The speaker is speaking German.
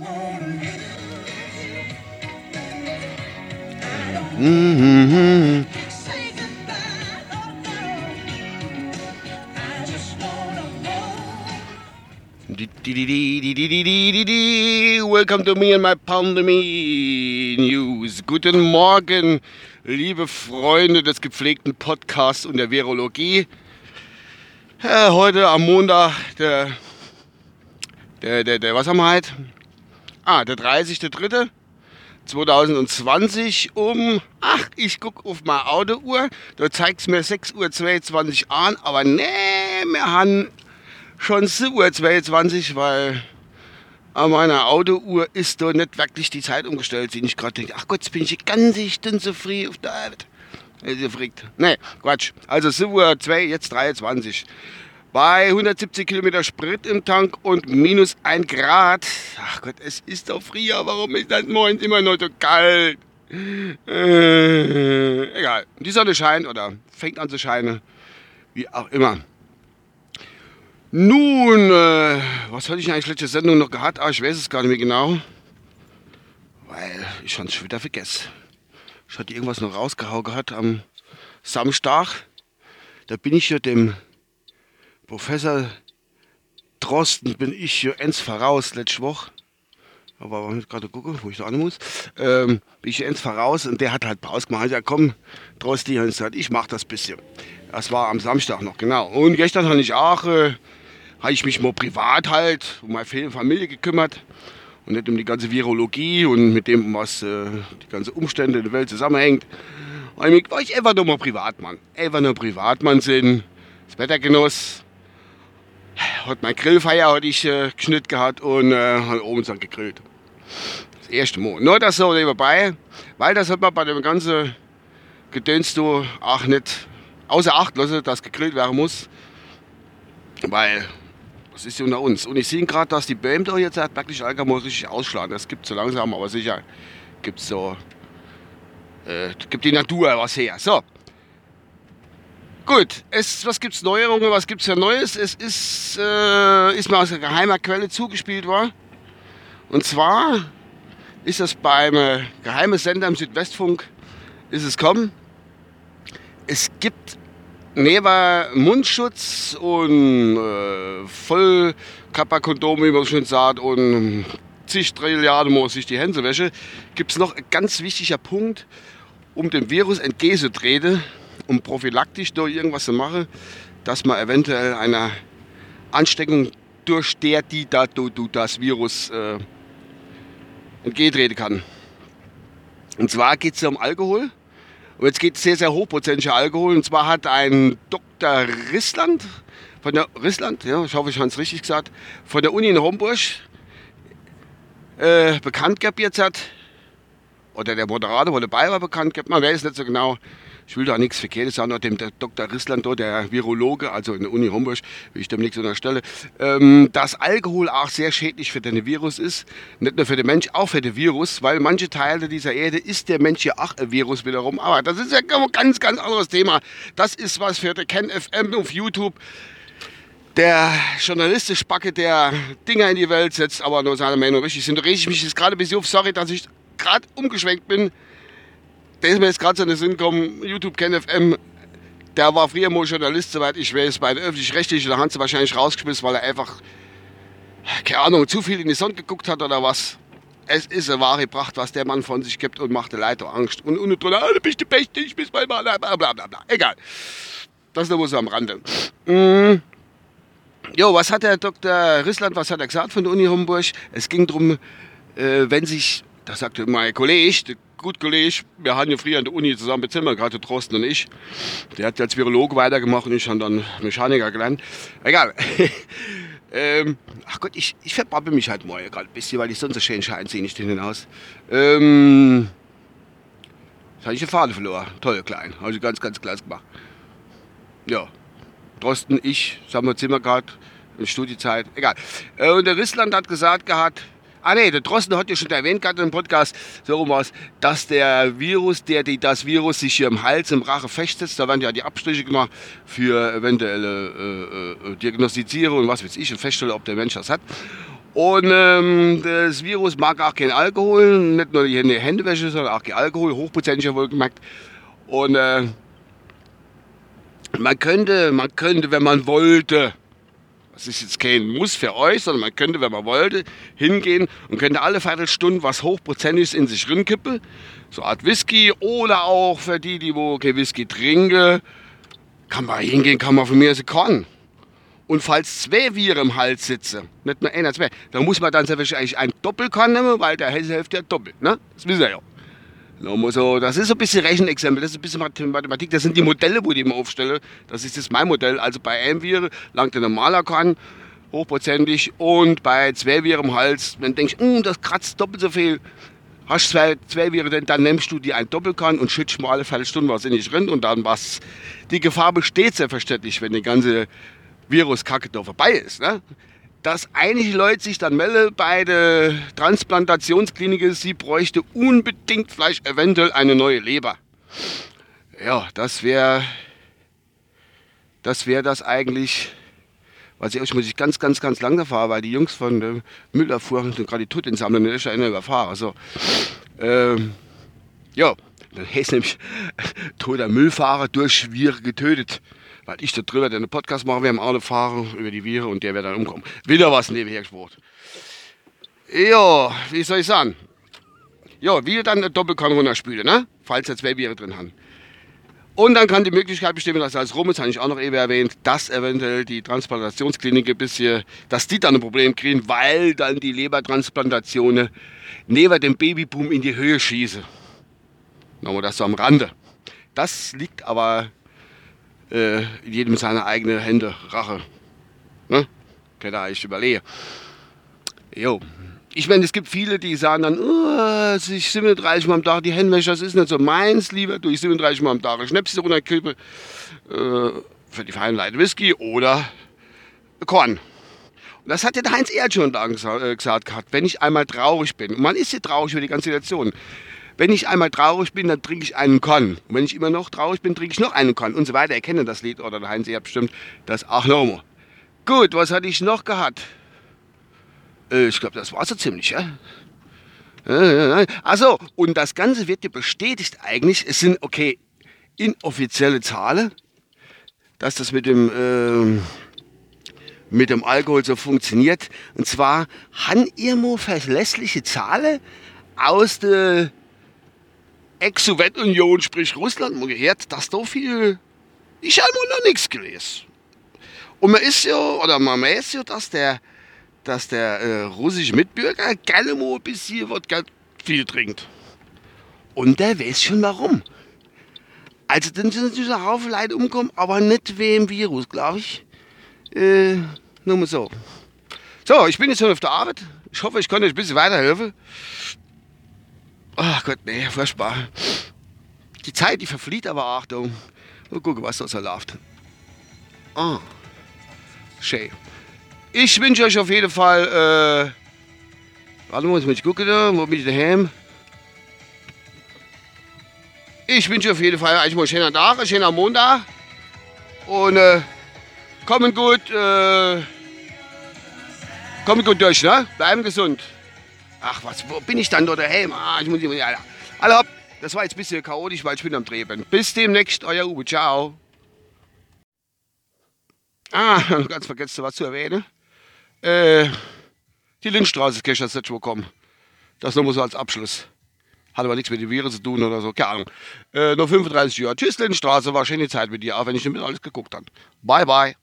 Mhm. Welcome to me and my Pandemie News. Guten Morgen, liebe Freunde des gepflegten Podcasts und der Virologie. Ja, heute am Montag, der, der, der, der, was haben wir heute? Ah, der 30.03.2020 um, ach, ich gucke auf meine Autouhr, da zeigt es mir 6.22 Uhr an, aber nee, wir haben schon 7.22 Uhr, weil an meiner Autouhr ist da nicht wirklich die Zeit umgestellt, die ich gerade denke, ach Gott, jetzt bin ich die ganze Stunde so früh auf der Arbeit. Ihr fragt. Nee, Quatsch. Also 7 Uhr 2, jetzt 23. Bei 170 Kilometer Sprit im Tank und minus 1 Grad. Ach Gott, es ist doch Frühjahr. Warum ist das morgens immer noch so kalt? Äh, egal. Die Sonne scheint oder fängt an zu scheinen. Wie auch immer. Nun, äh, was hatte ich eigentlich letzte Sendung noch gehabt? Ah, ich weiß es gar nicht mehr genau. Weil ich schon wieder vergessen. Ich hatte irgendwas noch rausgehauen gehabt am Samstag. Da bin ich ja dem Professor Drosten, bin ich ja eins voraus letzte Woche. Aber wenn ich gerade gucke, wo ich da an muss, ähm, bin ich eins voraus und der hat halt Pause gemacht. Ja, komm, Drosti, ich mach das bisschen. Das war am Samstag noch, genau. Und gestern habe ich auch, äh, habe ich mich mal privat halt um meine Familie gekümmert und nicht um die ganze Virologie und mit dem, was äh, die ganze Umstände in der Welt zusammenhängt. Und ich war ich einfach nur mal Privatmann. Einfach nur Privatmann sind, das Wetter genoss. Hat mein Grillfeier hatte ich äh, geschnitten gehabt und äh, hat oben dann gegrillt. Das erste Mal. Nur das so nebenbei, weil das hat man bei dem ganzen Gedöns du auch nicht außer Acht lassen, dass gegrillt werden muss. Weil das ist ja unter uns. Und ich sehe gerade, dass die Bäume da jetzt wirklich allgemein richtig ausschlagen. Das gibt so langsam, aber sicher gibt so, äh, gibt die Natur was her. So. Gut, es, was gibt es Neuerungen, was gibt es für Neues? Es ist, äh, ist mir aus einer geheimer Quelle zugespielt worden. Und zwar ist das beim äh, geheimen Sender im Südwestfunk, ist es kommen. Es gibt neben Mundschutz und äh, Vollkörperkondom, wie man schon sagt, und zig Trilliarden muss sich die Hände wäsche, gibt es noch ein ganz wichtiger Punkt, um dem Virus entgegenzutreten, um prophylaktisch da irgendwas zu machen, dass man eventuell einer Ansteckung durch der, die da du, du das Virus äh, entgegentreten kann. Und zwar geht es um Alkohol. Und jetzt geht es sehr, sehr hochprozentiger Alkohol. Und zwar hat ein Dr. Rissland, von der Rissland, ja, ich hoffe, ich habe es richtig gesagt, von der Uni in Homburg äh, bekannt gehabt jetzt hat, oder der Moderator, der dabei war, bekannt gehabt, man weiß es nicht so genau, ich will da nichts Verkehrtes sagen, dem der Dr. Rissland, der Virologe, also in der Uni Homburg, wie ich dem nichts unterstelle, ähm, dass Alkohol auch sehr schädlich für den Virus ist. Nicht nur für den Mensch, auch für den Virus, weil manche Teile dieser Erde ist der Mensch ja auch ein Virus wiederum. Aber das ist ja ein ganz, ganz anderes Thema. Das ist was für der Ken FM auf YouTube der journalistisch Backe, der Dinger in die Welt setzt, aber nur seine Meinung richtig sind. Da rege ich mich jetzt gerade ein bisschen auf. Sorry, dass ich gerade umgeschwenkt bin der ist mir jetzt gerade so in den Sinn gekommen, YouTube KenFM, der war früher mal Journalist, soweit ich weiß, bei der öffentlich-rechtlichen, da haben sie wahrscheinlich rausgeschmissen, weil er einfach, keine Ahnung, zu viel in die Sonne geguckt hat oder was. Es ist eine wahre Pracht, was der Mann von sich gibt und macht der Leiter Angst. Und unten drunter, ah, du bist der Beste, ich bin mal, bla bla bla bla. Egal. Das ist nur so am Rande. Mm. Jo, was hat der Dr. Rissland, was hat er gesagt von der Uni Homburg? Es ging darum, äh, wenn sich, das sagte mein Kollege, gut Kollege, wir hatten ja früher an der Uni zusammen bezimmert, gerade Drosten und ich. Der hat als Virologe weitergemacht und ich habe dann Mechaniker gelernt. Egal. ähm, ach Gott, ich, ich verbabbel mich halt mal gerade ein bisschen, weil ich sonst so schön scheint, sehe nicht in den Haus. Ähm, jetzt habe ich eine Fahne verloren. Toll, klein. Habe ich ganz, ganz klasse gemacht. Ja. Drosten, ich, sagen Zimmer gehabt, in Studiezeit, egal. Äh, und der Rissland hat gesagt gehabt, Ah nee, der Drosten hat ja schon erwähnt gerade im Podcast, so rum was, dass der Virus, der die, das Virus sich hier im Hals, im Rache festsetzt, da werden ja die Abstriche gemacht für eventuelle äh, äh, Diagnostizierung und was weiß ich und feststellen, ob der Mensch das hat. Und ähm, das Virus mag auch kein Alkohol, nicht nur die Händewäsche, sondern auch kein Alkohol, hochprozentiger wohlgemerkt. Und äh, man könnte, man könnte, wenn man wollte, das ist jetzt kein Muss für euch, sondern man könnte, wenn man wollte, hingehen und könnte alle Viertelstunden was Hochprozentiges in sich rinkippen. So eine Art Whisky oder auch für die, die wo kein Whisky trinken, kann man hingehen, kann man von mir aus Korn. Und falls zwei Viren im Hals sitzen, nicht nur einer, zwei, dann muss man dann eigentlich ein Doppelkorn nehmen, weil der hilft ja doppelt. Ne? Das wissen wir ja. So, das ist ein bisschen Rechenexempel, das ist ein bisschen Mathematik, das sind die Modelle, wo ich immer aufstelle. Das ist jetzt mein Modell. Also bei einem Viren langt der normaler Korn, hochprozentig, und bei zwei Viren im Hals, dann denkst du, hm, das kratzt doppelt so viel. Hast zwei, zwei Viren, dann nimmst du die ein Doppelkorn und schützt mal alle Viertelstunde was in dich drin und dann was. Die Gefahr besteht selbstverständlich, wenn die ganze Viruskacke da vorbei ist. Ne? Dass einige Leute sich dann melden bei der Transplantationsklinik, sie bräuchte unbedingt vielleicht eventuell eine neue Leber. Ja, das wäre das wäre das eigentlich, was ich, muss ich ganz, ganz, ganz langsam fahren, weil die Jungs von der Müller fuhren gerade die Tutten sammeln, das ist ja einer überfahren. Also, ähm, ja, dann heißt nämlich toter Müllfahrer durch Schwierig getötet weil ich da drüber den Podcast mache, wir haben alle Fahrer über die Viren und der wird dann umkommen. Wieder was nebenher gesprochen. Ja, wie soll ich sagen? Ja, wie dann eine Doppelkanne runterspülen, ne? Falls er zwei Biere drin haben. Und dann kann die Möglichkeit bestehen, dass als rum ist, habe ich auch noch eben erwähnt, dass eventuell die Transplantationsklinik bis hier, dass die dann ein Problem kriegen, weil dann die Lebertransplantationen neben dem Babyboom in die Höhe schießen. Nochmal das so am Rande. Das liegt aber äh, jedem seine eigene Hände, Rache. Ne? Kann da echt überlegen. Jo. Ich meine, es gibt viele, die sagen dann, oh, ich 37 Mal am Tag die Hände das ist nicht so meins, lieber du ich 37 Mal am Tag Schnäpse runterkippe äh, für die feinen Leute Whisky oder Korn. Und das hat ja der Heinz Erd schon da äh, gesagt gehabt, wenn ich einmal traurig bin. Und man ist ja traurig über die ganze Situation. Wenn ich einmal traurig bin, dann trinke ich einen Korn. Und wenn ich immer noch traurig bin, trinke ich noch einen Korn und so weiter. Erkennen das Lied oder der Heinz, ihr habt bestimmt das auch nochmal. Gut, was hatte ich noch gehabt? Äh, ich glaube, das war so ziemlich, ja? Also, und das Ganze wird dir bestätigt eigentlich. Es sind, okay, inoffizielle Zahlen, dass das mit dem, äh, mit dem Alkohol so funktioniert. Und zwar haben irgendwo verlässliche Zahlen aus der Ex-Sowjetunion, sprich Russland, man gehört, dass da viel. Ich habe noch nichts gelesen. Und man ist ja, oder man weiß ja, dass der, dass der äh, russische Mitbürger gerne mal ein bisschen was viel trinkt. Und der weiß schon warum. Also dann sind natürlich ein Haufen Leute umgekommen, aber nicht wegen Virus, glaube ich. Äh, nur mal so. So, ich bin jetzt schon auf der Arbeit. Ich hoffe, ich konnte euch ein bisschen weiterhelfen. Ach Gott, nee, furchtbar. Die Zeit, die verflieht aber, Achtung. Mal gucken, was da so läuft. Ah, schön. Ich wünsche euch auf jeden Fall, äh, warte mal, jetzt muss ich gucken wo bin ich daheim? Ich wünsche auf jeden Fall einen schönen Tag, einen schönen Montag. Und äh, kommen gut, äh, kommen gut durch, ne? Bleiben gesund. Ach, was, wo bin ich dann dort daheim? Ah, ich muss ja, Hallo, das war jetzt ein bisschen chaotisch, weil ich bin am Dreh bin. Bis demnächst, euer Uwe, ciao. Ah, ganz vergessen, was zu erwähnen. Äh, die Lindstraße ist gestern nicht gekommen. Das nur so als Abschluss. Hat aber nichts mit den Viren zu tun oder so, keine Ahnung. Äh, nur 35 Jahre. Tschüss, Lindstraße, war schöne Zeit mit dir, auch wenn ich nicht alles geguckt habe. Bye, bye.